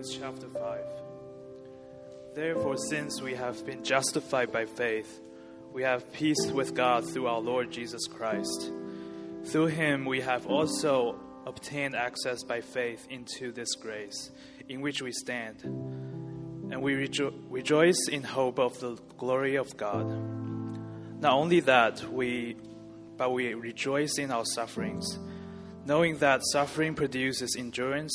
Romans chapter 5. Therefore, since we have been justified by faith, we have peace with God through our Lord Jesus Christ. Through him, we have also obtained access by faith into this grace in which we stand, and we rejo- rejoice in hope of the glory of God. Not only that, we but we rejoice in our sufferings, knowing that suffering produces endurance,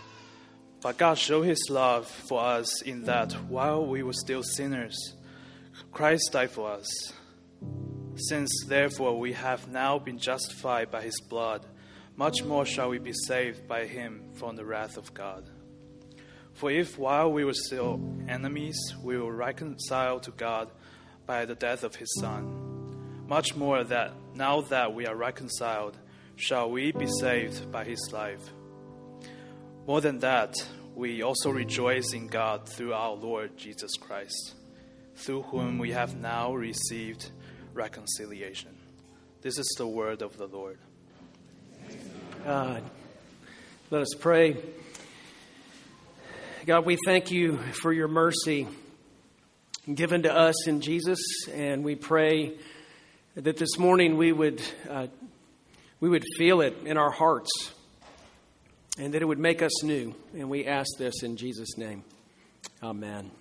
But God showed his love for us in that while we were still sinners, Christ died for us. Since therefore we have now been justified by his blood, much more shall we be saved by him from the wrath of God. For if while we were still enemies, we were reconciled to God by the death of his Son, much more that now that we are reconciled, shall we be saved by his life. More than that, we also rejoice in God through our Lord Jesus Christ, through whom we have now received reconciliation. This is the word of the Lord. God. Let us pray. God, we thank you for your mercy given to us in Jesus, and we pray that this morning we would, uh, we would feel it in our hearts and that it would make us new. And we ask this in Jesus' name. Amen.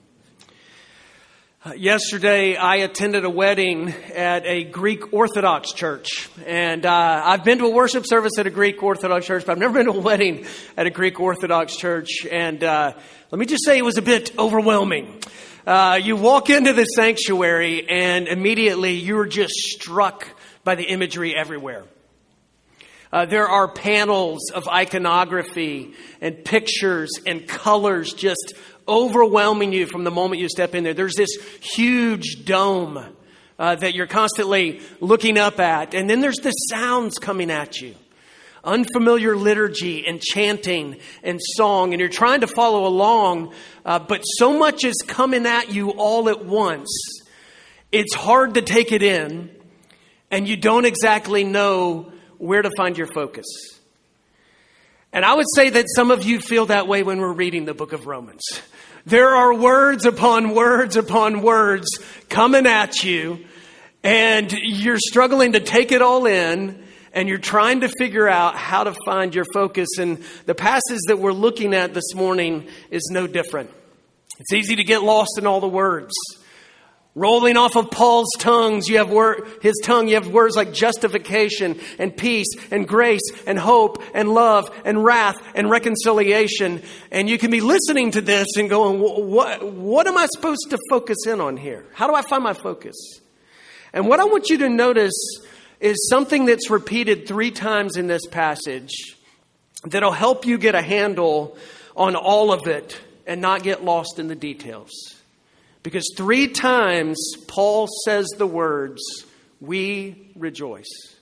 Uh, yesterday, I attended a wedding at a Greek Orthodox church. And uh, I've been to a worship service at a Greek Orthodox church, but I've never been to a wedding at a Greek Orthodox church. And uh, let me just say it was a bit overwhelming. Uh, you walk into the sanctuary, and immediately you're just struck by the imagery everywhere. Uh, there are panels of iconography and pictures and colors just overwhelming you from the moment you step in there. There's this huge dome uh, that you're constantly looking up at, and then there's the sounds coming at you. Unfamiliar liturgy and chanting and song, and you're trying to follow along, uh, but so much is coming at you all at once. It's hard to take it in, and you don't exactly know where to find your focus. And I would say that some of you feel that way when we're reading the book of Romans. There are words upon words upon words coming at you, and you're struggling to take it all in, and you're trying to figure out how to find your focus. And the passage that we're looking at this morning is no different. It's easy to get lost in all the words. Rolling off of Paul's tongues, you have his tongue, you have words like justification and peace and grace and hope and love and wrath and reconciliation. And you can be listening to this and going, what, what am I supposed to focus in on here? How do I find my focus? And what I want you to notice is something that's repeated three times in this passage that'll help you get a handle on all of it and not get lost in the details. Because three times Paul says the words, We rejoice.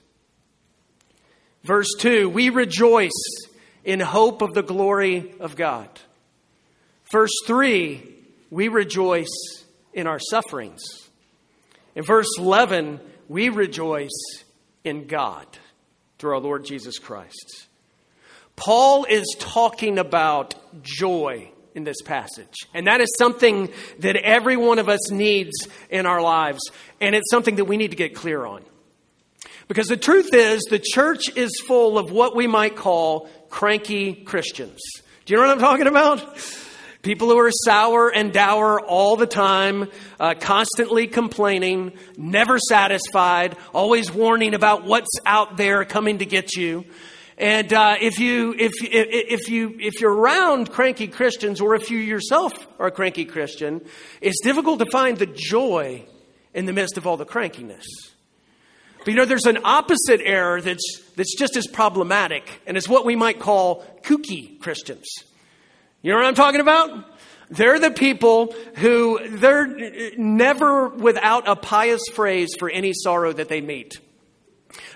Verse 2 We rejoice in hope of the glory of God. Verse 3 We rejoice in our sufferings. In verse 11, we rejoice in God through our Lord Jesus Christ. Paul is talking about joy in this passage. And that is something that every one of us needs in our lives. And it's something that we need to get clear on. Because the truth is, the church is full of what we might call cranky Christians. Do you know what I'm talking about? People who are sour and dour all the time, uh, constantly complaining, never satisfied, always warning about what's out there coming to get you. And uh, if you if if you if you're around cranky Christians, or if you yourself are a cranky Christian, it's difficult to find the joy in the midst of all the crankiness. But you know, there's an opposite error that's that's just as problematic, and it's what we might call kooky Christians. You know what I'm talking about? They're the people who they're never without a pious phrase for any sorrow that they meet.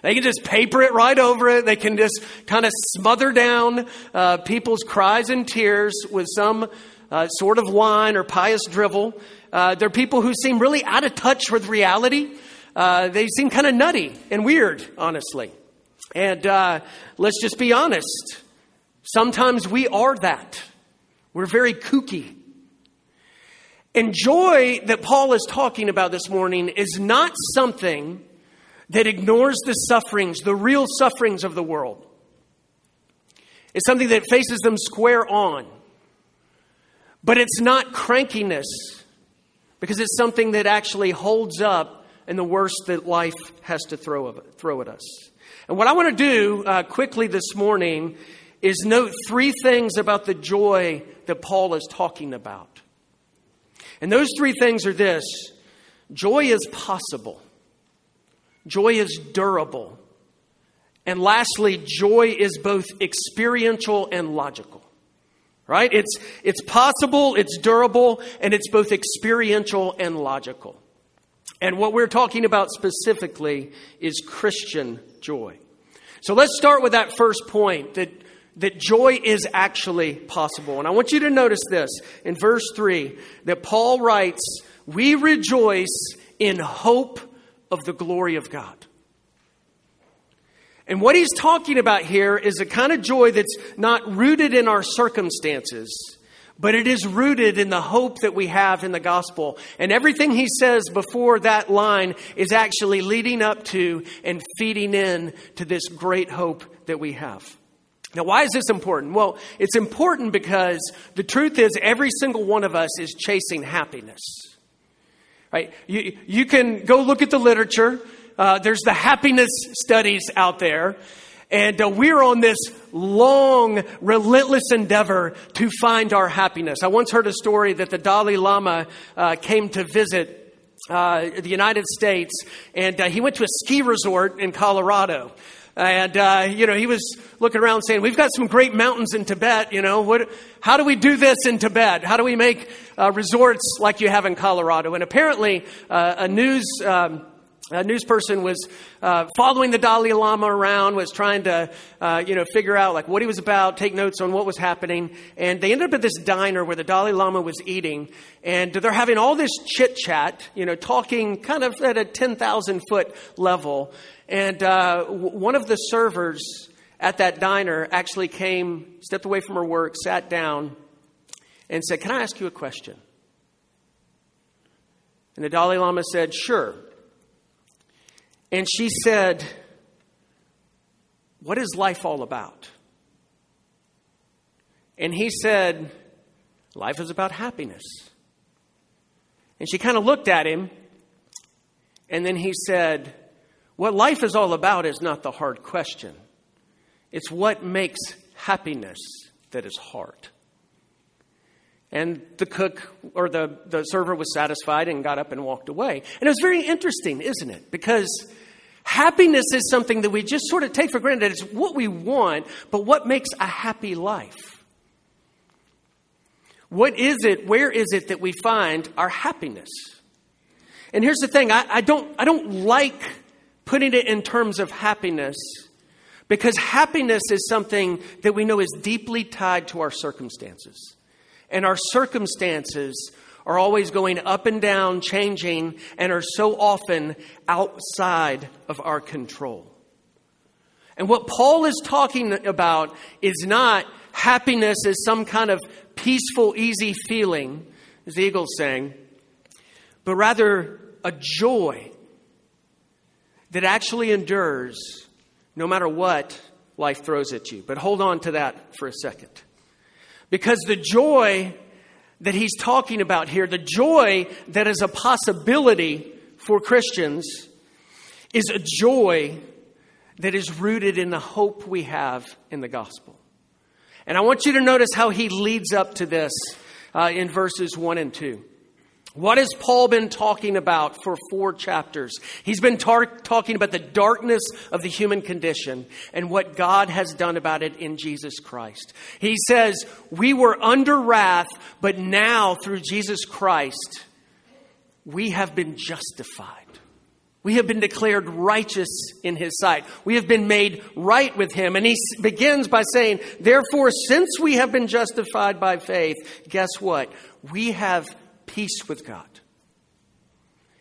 They can just paper it right over it. They can just kind of smother down uh, people's cries and tears with some uh, sort of wine or pious drivel. Uh, they're people who seem really out of touch with reality. Uh, they seem kind of nutty and weird, honestly. And uh, let's just be honest. Sometimes we are that. We're very kooky. And joy that Paul is talking about this morning is not something that ignores the sufferings, the real sufferings of the world. It's something that faces them square on. But it's not crankiness, because it's something that actually holds up in the worst that life has to throw, throw at us. And what I want to do uh, quickly this morning is note three things about the joy that Paul is talking about. And those three things are this joy is possible, joy is durable, and lastly, joy is both experiential and logical. Right? It's, it's possible, it's durable, and it's both experiential and logical. And what we're talking about specifically is Christian joy. So let's start with that first point that that joy is actually possible. And I want you to notice this in verse 3 that Paul writes, We rejoice in hope of the glory of God. And what he's talking about here is a kind of joy that's not rooted in our circumstances, but it is rooted in the hope that we have in the gospel. And everything he says before that line is actually leading up to and feeding in to this great hope that we have. Now, why is this important? Well, it's important because the truth is every single one of us is chasing happiness. Right? You, you can go look at the literature. Uh, there's the happiness studies out there. And uh, we're on this long, relentless endeavor to find our happiness. I once heard a story that the Dalai Lama uh, came to visit uh, the United States, and uh, he went to a ski resort in Colorado. And, uh, you know, he was looking around saying, We've got some great mountains in Tibet. You know, what, how do we do this in Tibet? How do we make uh, resorts like you have in Colorado? And apparently, uh, a news. Um, a news person was uh, following the Dalai Lama around, was trying to, uh, you know, figure out like what he was about, take notes on what was happening, and they ended up at this diner where the Dalai Lama was eating, and they're having all this chit chat, you know, talking kind of at a ten thousand foot level, and uh, one of the servers at that diner actually came, stepped away from her work, sat down, and said, Can I ask you a question? And the Dalai Lama said, Sure. And she said, What is life all about? And he said, Life is about happiness. And she kind of looked at him, and then he said, what life is all about is not the hard question, it's what makes happiness that is hard. And the cook or the, the server was satisfied and got up and walked away. And it was very interesting, isn't it? Because happiness is something that we just sort of take for granted. It's what we want, but what makes a happy life? What is it, where is it that we find our happiness? And here's the thing I, I don't, I don't like putting it in terms of happiness because happiness is something that we know is deeply tied to our circumstances. And our circumstances are always going up and down, changing, and are so often outside of our control. And what Paul is talking about is not happiness as some kind of peaceful, easy feeling, as the Eagles sang, but rather a joy that actually endures no matter what life throws at you. But hold on to that for a second. Because the joy that he's talking about here, the joy that is a possibility for Christians, is a joy that is rooted in the hope we have in the gospel. And I want you to notice how he leads up to this uh, in verses 1 and 2. What has Paul been talking about for four chapters? He's been tar- talking about the darkness of the human condition and what God has done about it in Jesus Christ. He says, We were under wrath, but now through Jesus Christ, we have been justified. We have been declared righteous in his sight. We have been made right with him. And he begins by saying, Therefore, since we have been justified by faith, guess what? We have peace with God.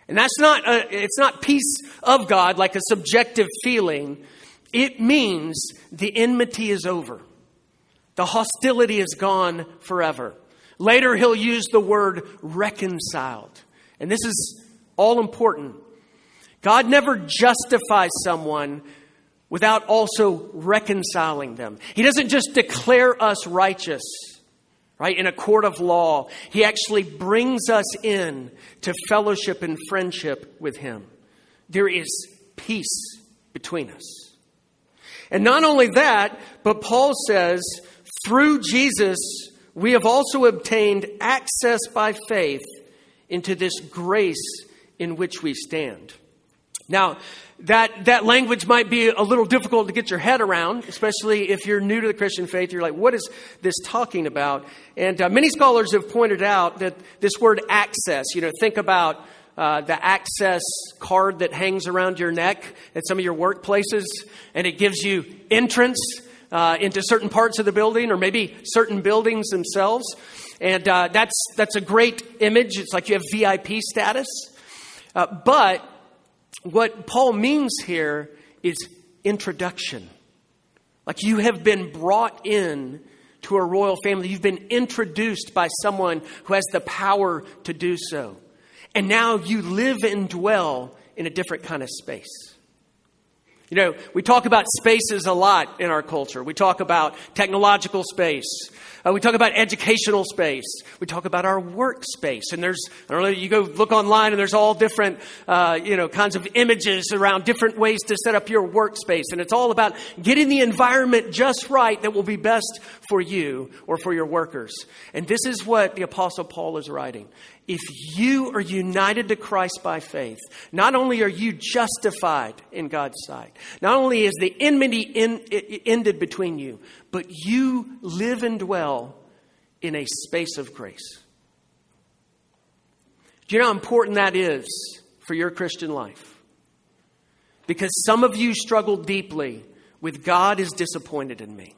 And that's not, a, it's not peace of God like a subjective feeling. It means the enmity is over. The hostility is gone forever. Later, he'll use the word reconciled. And this is all important. God never justifies someone without also reconciling them. He doesn't just declare us righteous right? In a court of law, he actually brings us in to fellowship and friendship with him. There is peace between us. And not only that, but Paul says, through Jesus, we have also obtained access by faith into this grace in which we stand. Now, that, that language might be a little difficult to get your head around, especially if you're new to the Christian faith. You're like, what is this talking about? And uh, many scholars have pointed out that this word access, you know, think about uh, the access card that hangs around your neck at some of your workplaces, and it gives you entrance uh, into certain parts of the building or maybe certain buildings themselves. And uh, that's, that's a great image. It's like you have VIP status. Uh, but what Paul means here is introduction. Like you have been brought in to a royal family. You've been introduced by someone who has the power to do so. And now you live and dwell in a different kind of space. You know, we talk about spaces a lot in our culture. We talk about technological space. Uh, we talk about educational space. We talk about our workspace. And there's, I don't know, you go look online and there's all different, uh, you know, kinds of images around different ways to set up your workspace. And it's all about getting the environment just right that will be best for you or for your workers. And this is what the Apostle Paul is writing. If you are united to Christ by faith, not only are you justified in God's sight, not only is the enmity in, ended between you, but you live and dwell in a space of grace. Do you know how important that is for your Christian life? Because some of you struggle deeply with God is disappointed in me.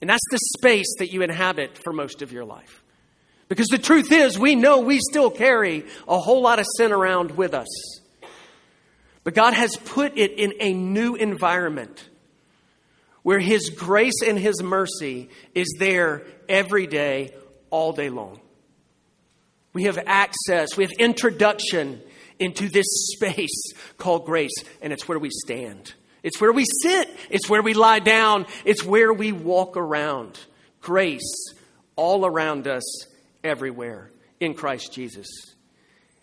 And that's the space that you inhabit for most of your life. Because the truth is, we know we still carry a whole lot of sin around with us. But God has put it in a new environment where His grace and His mercy is there every day, all day long. We have access, we have introduction into this space called grace, and it's where we stand. It's where we sit, it's where we lie down, it's where we walk around. Grace all around us, everywhere in Christ Jesus.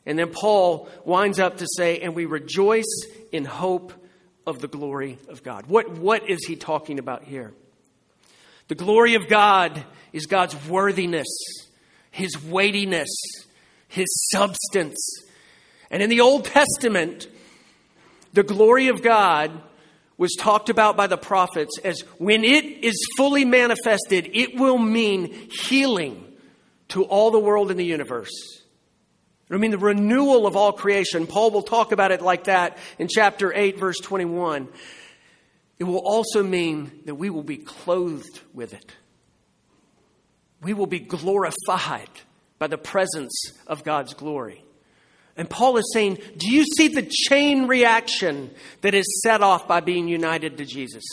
And then Paul winds up to say, and we rejoice in hope of the glory of God. What, what is he talking about here? The glory of God is God's worthiness, his weightiness, his substance. And in the Old Testament, the glory of God was talked about by the prophets as when it is fully manifested, it will mean healing to all the world in the universe. I mean, the renewal of all creation. Paul will talk about it like that in chapter 8, verse 21. It will also mean that we will be clothed with it. We will be glorified by the presence of God's glory. And Paul is saying, Do you see the chain reaction that is set off by being united to Jesus?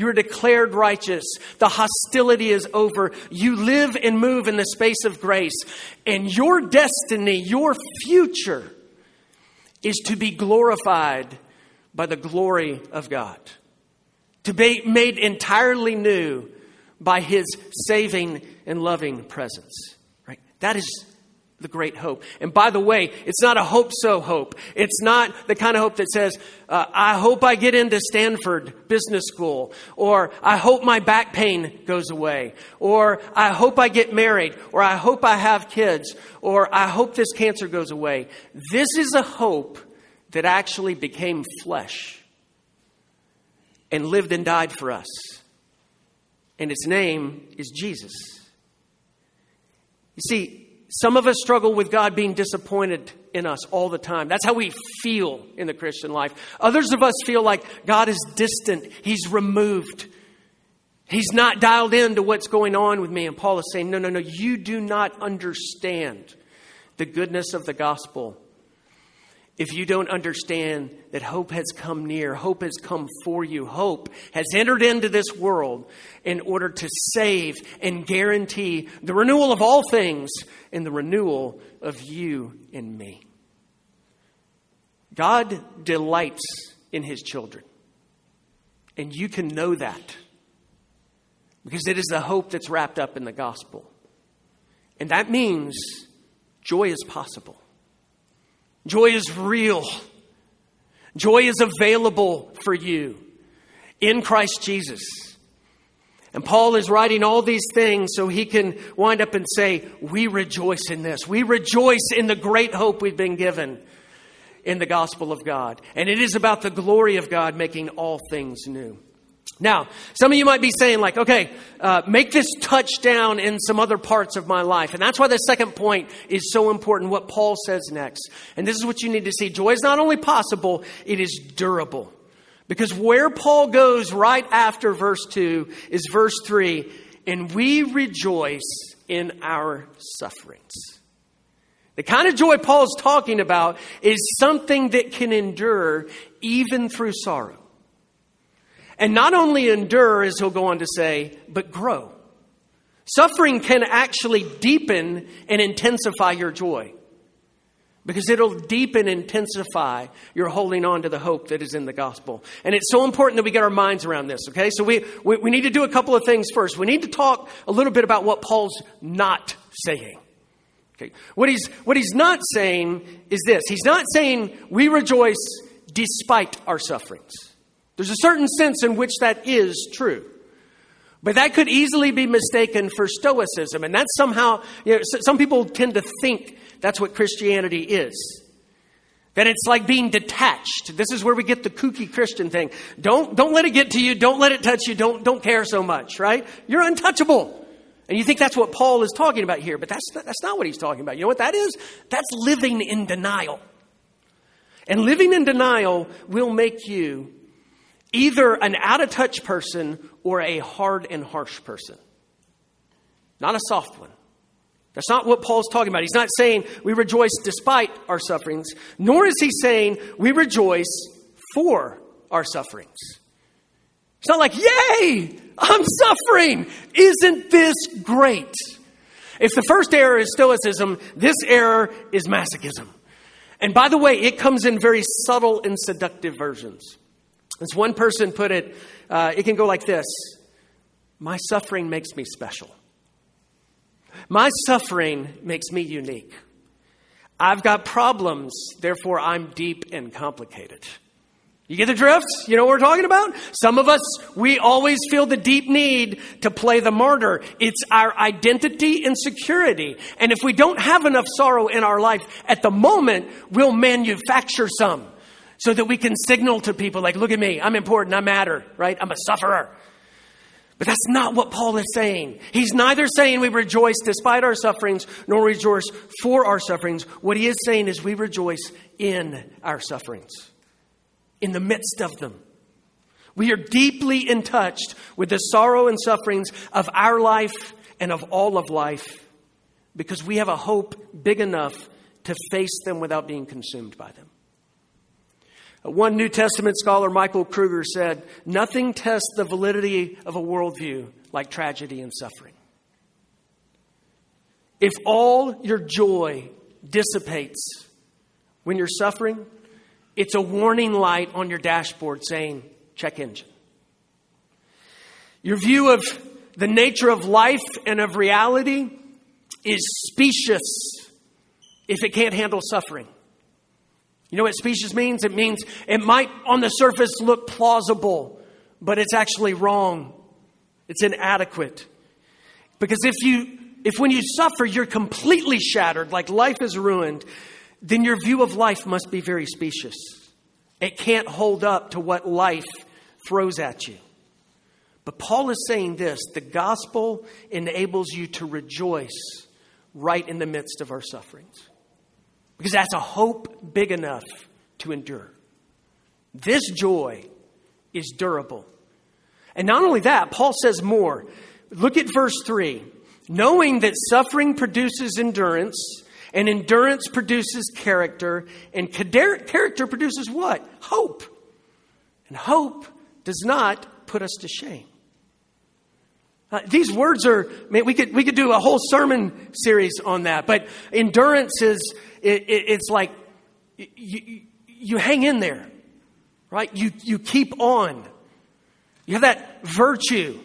You are declared righteous. The hostility is over. You live and move in the space of grace. And your destiny, your future, is to be glorified by the glory of God, to be made entirely new by His saving and loving presence. Right? That is the great hope. And by the way, it's not a hope so hope. It's not the kind of hope that says, uh, I hope I get into Stanford Business School, or I hope my back pain goes away, or I hope I get married, or I hope I have kids, or I hope this cancer goes away. This is a hope that actually became flesh and lived and died for us. And its name is Jesus. You see, some of us struggle with God being disappointed in us all the time. That's how we feel in the Christian life. Others of us feel like God is distant, He's removed. He's not dialed into what's going on with me. And Paul is saying, No, no, no, you do not understand the goodness of the gospel if you don't understand that hope has come near, hope has come for you, hope has entered into this world in order to save and guarantee the renewal of all things and the renewal of you and me. God delights in his children. And you can know that because it is the hope that's wrapped up in the gospel. And that means joy is possible. Joy is real. Joy is available for you in Christ Jesus. And Paul is writing all these things so he can wind up and say, We rejoice in this. We rejoice in the great hope we've been given in the gospel of God. And it is about the glory of God making all things new. Now, some of you might be saying, like, okay, uh, make this touchdown in some other parts of my life. And that's why the second point is so important, what Paul says next. And this is what you need to see joy is not only possible, it is durable. Because where Paul goes right after verse 2 is verse 3 and we rejoice in our sufferings. The kind of joy Paul's talking about is something that can endure even through sorrow. And not only endure, as he'll go on to say, but grow. Suffering can actually deepen and intensify your joy because it'll deepen and intensify your holding on to the hope that is in the gospel. And it's so important that we get our minds around this, okay? So we, we, we need to do a couple of things first. We need to talk a little bit about what Paul's not saying. Okay. What he's, what he's not saying is this He's not saying we rejoice despite our sufferings. There's a certain sense in which that is true. But that could easily be mistaken for Stoicism. And that's somehow, you know, some people tend to think that's what Christianity is. That it's like being detached. This is where we get the kooky Christian thing. Don't, don't let it get to you. Don't let it touch you. Don't, don't care so much, right? You're untouchable. And you think that's what Paul is talking about here, but that's, that's not what he's talking about. You know what that is? That's living in denial. And living in denial will make you either an out of touch person or a hard and harsh person. Not a soft one. That's not what Paul's talking about. He's not saying we rejoice despite our sufferings, nor is he saying we rejoice for our sufferings. It's not like, yay, I'm suffering. Isn't this great? If the first error is stoicism, this error is masochism. And by the way, it comes in very subtle and seductive versions. As one person put it, uh, it can go like this My suffering makes me special. My suffering makes me unique. I've got problems, therefore I'm deep and complicated. You get the drift? You know what we're talking about? Some of us, we always feel the deep need to play the martyr. It's our identity and security. And if we don't have enough sorrow in our life at the moment, we'll manufacture some so that we can signal to people, like, look at me, I'm important, I matter, right? I'm a sufferer. But that's not what Paul is saying. He's neither saying we rejoice despite our sufferings, nor rejoice for our sufferings. What he is saying is we rejoice in our sufferings, in the midst of them. We are deeply in touch with the sorrow and sufferings of our life and of all of life because we have a hope big enough to face them without being consumed by them. One New Testament scholar, Michael Kruger, said, Nothing tests the validity of a worldview like tragedy and suffering. If all your joy dissipates when you're suffering, it's a warning light on your dashboard saying, check engine. Your view of the nature of life and of reality is specious if it can't handle suffering. You know what specious means? It means it might on the surface look plausible, but it's actually wrong. It's inadequate. Because if you if when you suffer you're completely shattered, like life is ruined, then your view of life must be very specious. It can't hold up to what life throws at you. But Paul is saying this the gospel enables you to rejoice right in the midst of our sufferings. Because that's a hope big enough to endure. This joy is durable. And not only that, Paul says more. Look at verse 3. Knowing that suffering produces endurance, and endurance produces character, and character produces what? Hope. And hope does not put us to shame. Uh, these words are, man, we could, we could do a whole sermon series on that, but endurance is, it, it, it's like you, you hang in there, right? You, you keep on. You have that virtue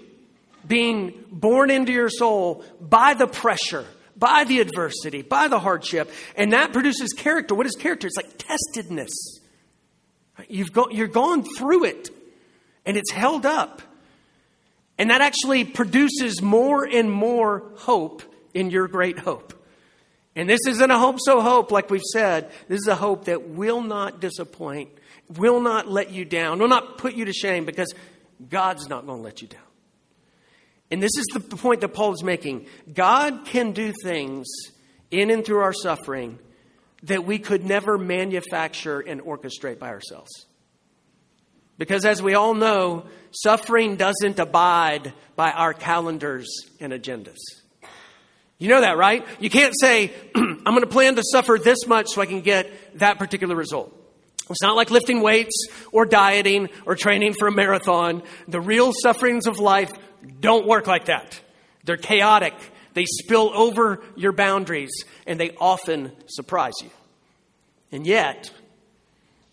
being born into your soul by the pressure, by the adversity, by the hardship, and that produces character. What is character? It's like testedness. You've go, you're gone through it, and it's held up. And that actually produces more and more hope in your great hope. And this isn't a hope so hope, like we've said. This is a hope that will not disappoint, will not let you down, will not put you to shame because God's not going to let you down. And this is the point that Paul is making. God can do things in and through our suffering that we could never manufacture and orchestrate by ourselves. Because as we all know, suffering doesn't abide by our calendars and agendas. You know that, right? You can't say, I'm going to plan to suffer this much so I can get that particular result. It's not like lifting weights or dieting or training for a marathon. The real sufferings of life don't work like that. They're chaotic. They spill over your boundaries and they often surprise you. And yet,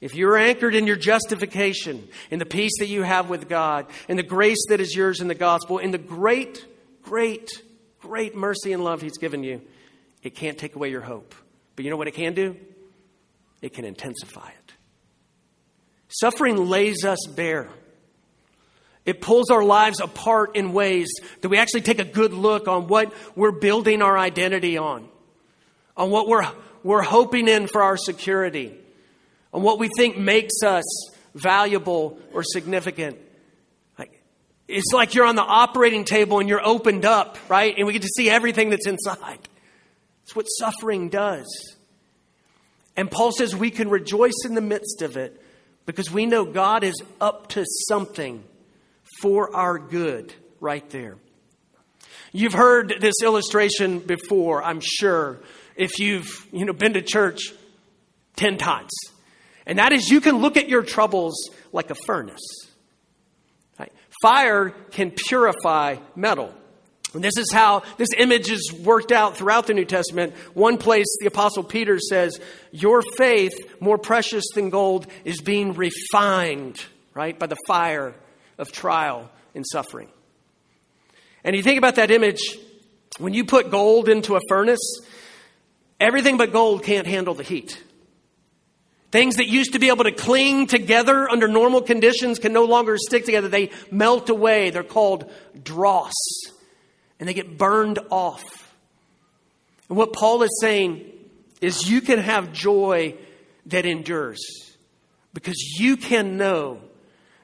if you're anchored in your justification, in the peace that you have with God, in the grace that is yours in the gospel, in the great, great, great mercy and love He's given you, it can't take away your hope. But you know what it can do? It can intensify it. Suffering lays us bare. It pulls our lives apart in ways that we actually take a good look on what we're building our identity on, on what we're, we're hoping in for our security on what we think makes us valuable or significant. It's like you're on the operating table and you're opened up, right? And we get to see everything that's inside. It's what suffering does. And Paul says we can rejoice in the midst of it because we know God is up to something for our good right there. You've heard this illustration before, I'm sure, if you've you know, been to church 10 times. And that is you can look at your troubles like a furnace. Right? Fire can purify metal. And this is how this image is worked out throughout the New Testament. One place the Apostle Peter says, Your faith, more precious than gold, is being refined, right, by the fire of trial and suffering. And you think about that image, when you put gold into a furnace, everything but gold can't handle the heat. Things that used to be able to cling together under normal conditions can no longer stick together. They melt away. They're called dross. And they get burned off. And what Paul is saying is you can have joy that endures because you can know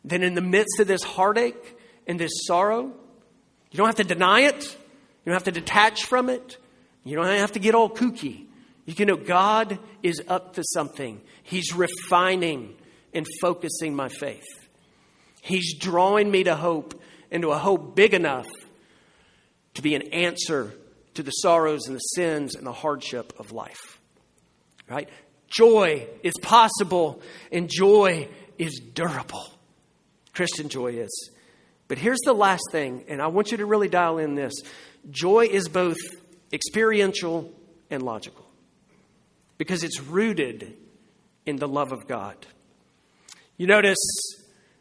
that in the midst of this heartache and this sorrow, you don't have to deny it. You don't have to detach from it. You don't have to get all kooky. You can know God is up to something. He's refining and focusing my faith. He's drawing me to hope, into a hope big enough to be an answer to the sorrows and the sins and the hardship of life. Right? Joy is possible and joy is durable. Christian joy is. But here's the last thing, and I want you to really dial in this joy is both experiential and logical because it's rooted in the love of God. You notice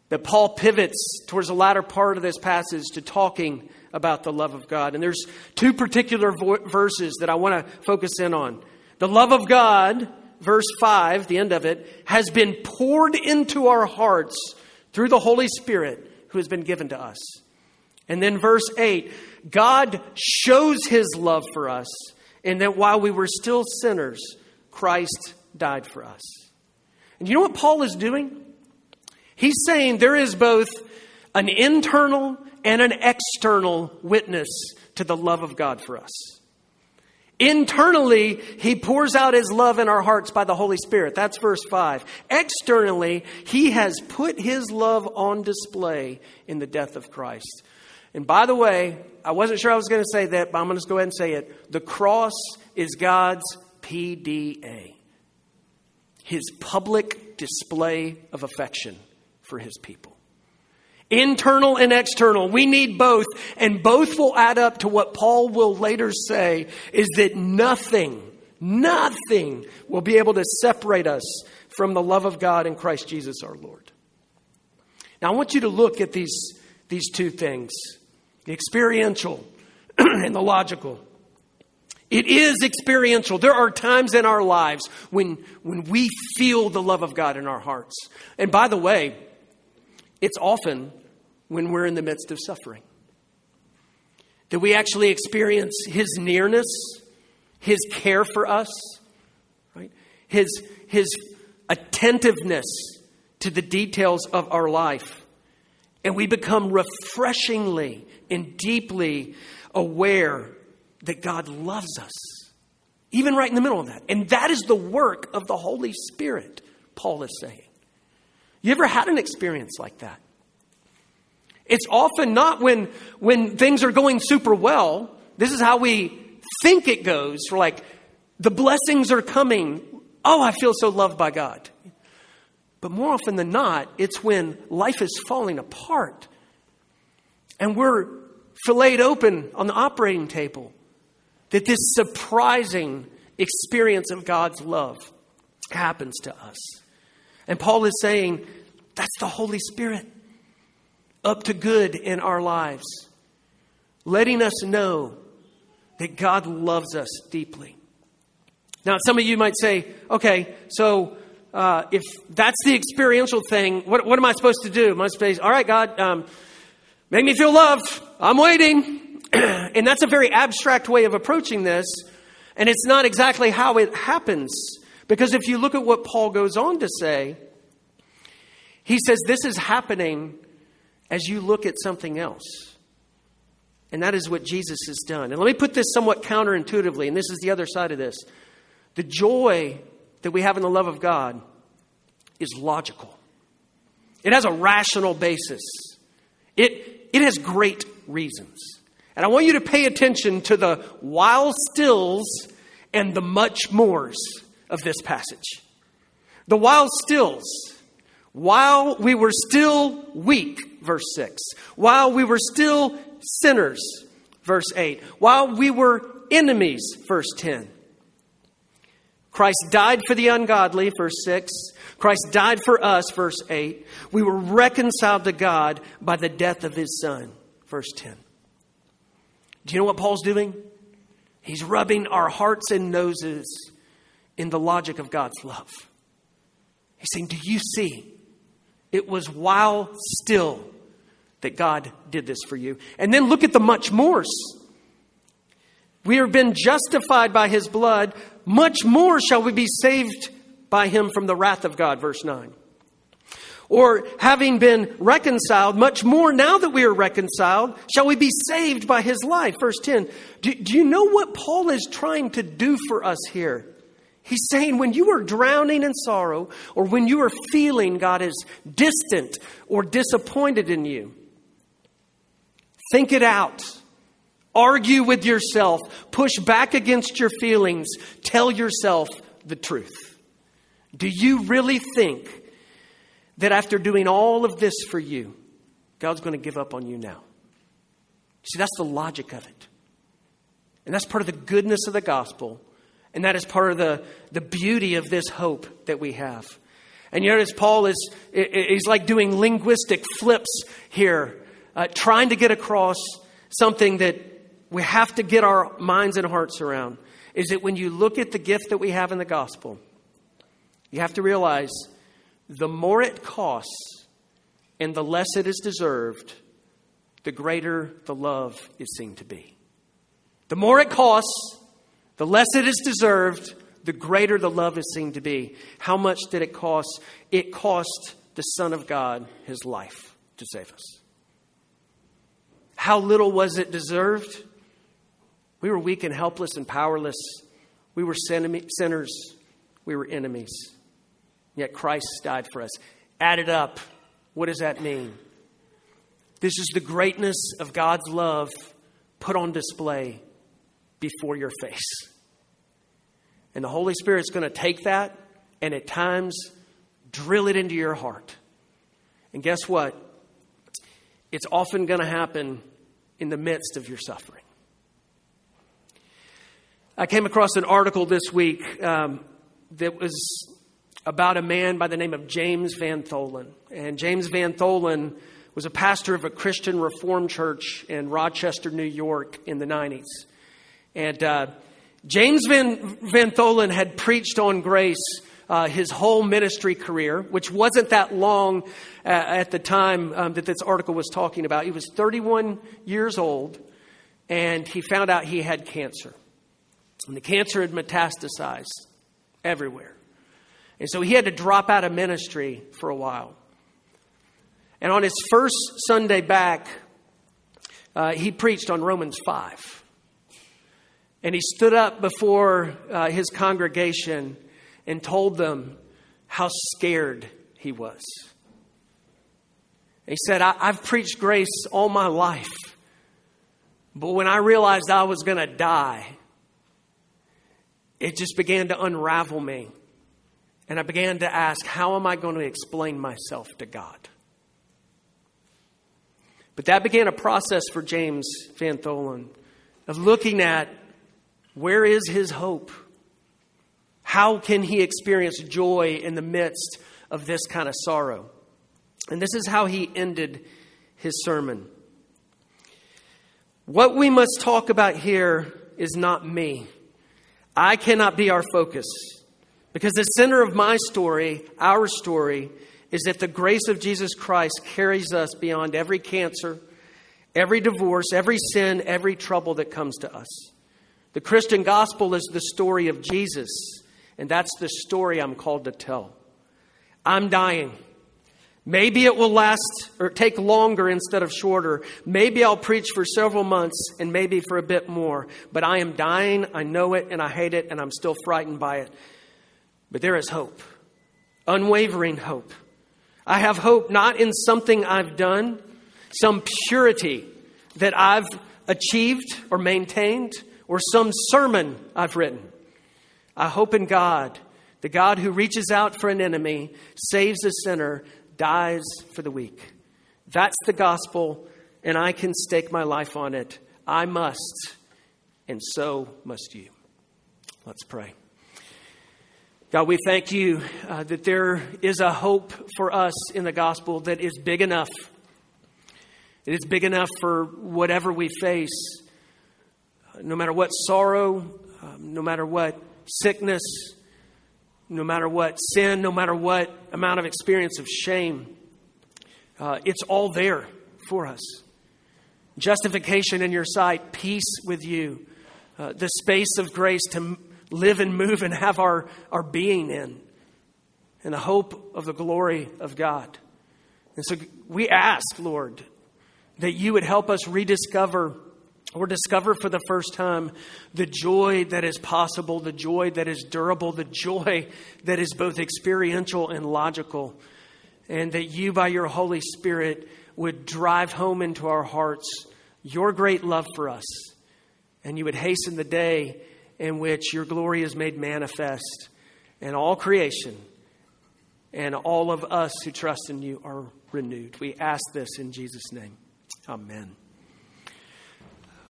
that Paul pivots towards the latter part of this passage to talking about the love of God. And there's two particular vo- verses that I want to focus in on. The love of God, verse 5, the end of it, has been poured into our hearts through the Holy Spirit who has been given to us. And then verse 8, God shows his love for us, and that while we were still sinners, Christ died for us. And you know what Paul is doing? He's saying there is both an internal and an external witness to the love of God for us. Internally, he pours out his love in our hearts by the Holy Spirit. That's verse 5. Externally, he has put his love on display in the death of Christ. And by the way, I wasn't sure I was going to say that, but I'm going to go ahead and say it. The cross is God's PDA, his public display of affection for his people. Internal and external. We need both, and both will add up to what Paul will later say is that nothing, nothing will be able to separate us from the love of God in Christ Jesus our Lord. Now, I want you to look at these, these two things the experiential and the logical. It is experiential. There are times in our lives when, when we feel the love of God in our hearts. And by the way, it's often when we're in the midst of suffering. That we actually experience His nearness, His care for us, right? His, His attentiveness to the details of our life. And we become refreshingly and deeply aware that God loves us, even right in the middle of that. And that is the work of the Holy Spirit, Paul is saying. You ever had an experience like that? It's often not when, when things are going super well. This is how we think it goes We're like, the blessings are coming. Oh, I feel so loved by God. But more often than not, it's when life is falling apart and we're filleted open on the operating table that this surprising experience of God's love happens to us. And Paul is saying that's the Holy Spirit up to good in our lives, letting us know that God loves us deeply. Now, some of you might say, okay, so uh, if that's the experiential thing, what, what, am I supposed to do? Supposed to, all right, God, um, make me feel loved. I'm waiting. and that's a very abstract way of approaching this. And it's not exactly how it happens. Because if you look at what Paul goes on to say, he says this is happening as you look at something else. And that is what Jesus has done. And let me put this somewhat counterintuitively, and this is the other side of this. The joy that we have in the love of God is logical, it has a rational basis, it, it has great reasons. And I want you to pay attention to the while stills and the much mores of this passage. The while stills, while we were still weak, verse 6. While we were still sinners, verse 8. While we were enemies, verse 10. Christ died for the ungodly, verse 6. Christ died for us, verse 8. We were reconciled to God by the death of his Son, verse 10. Do you know what Paul's doing? He's rubbing our hearts and noses in the logic of God's love. He's saying, Do you see? It was while still that God did this for you. And then look at the much more. We have been justified by his blood. Much more shall we be saved by him from the wrath of God, verse 9. Or having been reconciled, much more now that we are reconciled, shall we be saved by his life, verse 10. Do, do you know what Paul is trying to do for us here? He's saying when you are drowning in sorrow or when you are feeling God is distant or disappointed in you, Think it out. Argue with yourself. Push back against your feelings. Tell yourself the truth. Do you really think that after doing all of this for you, God's going to give up on you now? See, that's the logic of it. And that's part of the goodness of the gospel. And that is part of the, the beauty of this hope that we have. And yet, as Paul is, he's like doing linguistic flips here uh, trying to get across something that we have to get our minds and hearts around. is that when you look at the gift that we have in the gospel, you have to realize the more it costs and the less it is deserved, the greater the love is seen to be. The more it costs, the less it is deserved, the greater the love is seen to be. How much did it cost? It cost the Son of God his life to save us. How little was it deserved? We were weak and helpless and powerless. We were sinners. We were enemies. Yet Christ died for us. Added up, what does that mean? This is the greatness of God's love put on display before your face. And the Holy Spirit's going to take that and at times drill it into your heart. And guess what? It's often going to happen in the midst of your suffering. I came across an article this week um, that was about a man by the name of James Van Tholen. And James Van Tholen was a pastor of a Christian Reformed church in Rochester, New York in the 90s. And uh, James Van, Van Tholen had preached on grace uh, his whole ministry career, which wasn't that long uh, at the time um, that this article was talking about. He was 31 years old, and he found out he had cancer. And the cancer had metastasized everywhere. And so he had to drop out of ministry for a while. And on his first Sunday back, uh, he preached on Romans 5. And he stood up before uh, his congregation and told them how scared he was. He said, I- have preached grace all my life, but when I realized I was going to die, it just began to unravel me. And I began to ask, how am I going to explain myself to God? But that began a process for James Van Tholen of looking at where is his hope? How can he experience joy in the midst of this kind of sorrow? And this is how he ended his sermon. What we must talk about here is not me. I cannot be our focus. Because the center of my story, our story, is that the grace of Jesus Christ carries us beyond every cancer, every divorce, every sin, every trouble that comes to us. The Christian gospel is the story of Jesus, and that's the story I'm called to tell. I'm dying. Maybe it will last or take longer instead of shorter. Maybe I'll preach for several months and maybe for a bit more. But I am dying. I know it and I hate it and I'm still frightened by it. But there is hope, unwavering hope. I have hope not in something I've done, some purity that I've achieved or maintained, or some sermon I've written. I hope in God, the God who reaches out for an enemy, saves a sinner, dies for the weak. That's the gospel, and I can stake my life on it. I must, and so must you. Let's pray. God, we thank you uh, that there is a hope for us in the gospel that is big enough. It is big enough for whatever we face, no matter what sorrow, um, no matter what sickness, no matter what sin, no matter what amount of experience of shame. Uh, it's all there for us. Justification in your sight, peace with you, uh, the space of grace to live and move and have our, our being in, and the hope of the glory of God. And so we ask, Lord, that you would help us rediscover or discover for the first time the joy that is possible, the joy that is durable, the joy that is both experiential and logical. And that you, by your Holy Spirit, would drive home into our hearts your great love for us. And you would hasten the day in which your glory is made manifest, and all creation and all of us who trust in you are renewed. We ask this in Jesus' name. Amen.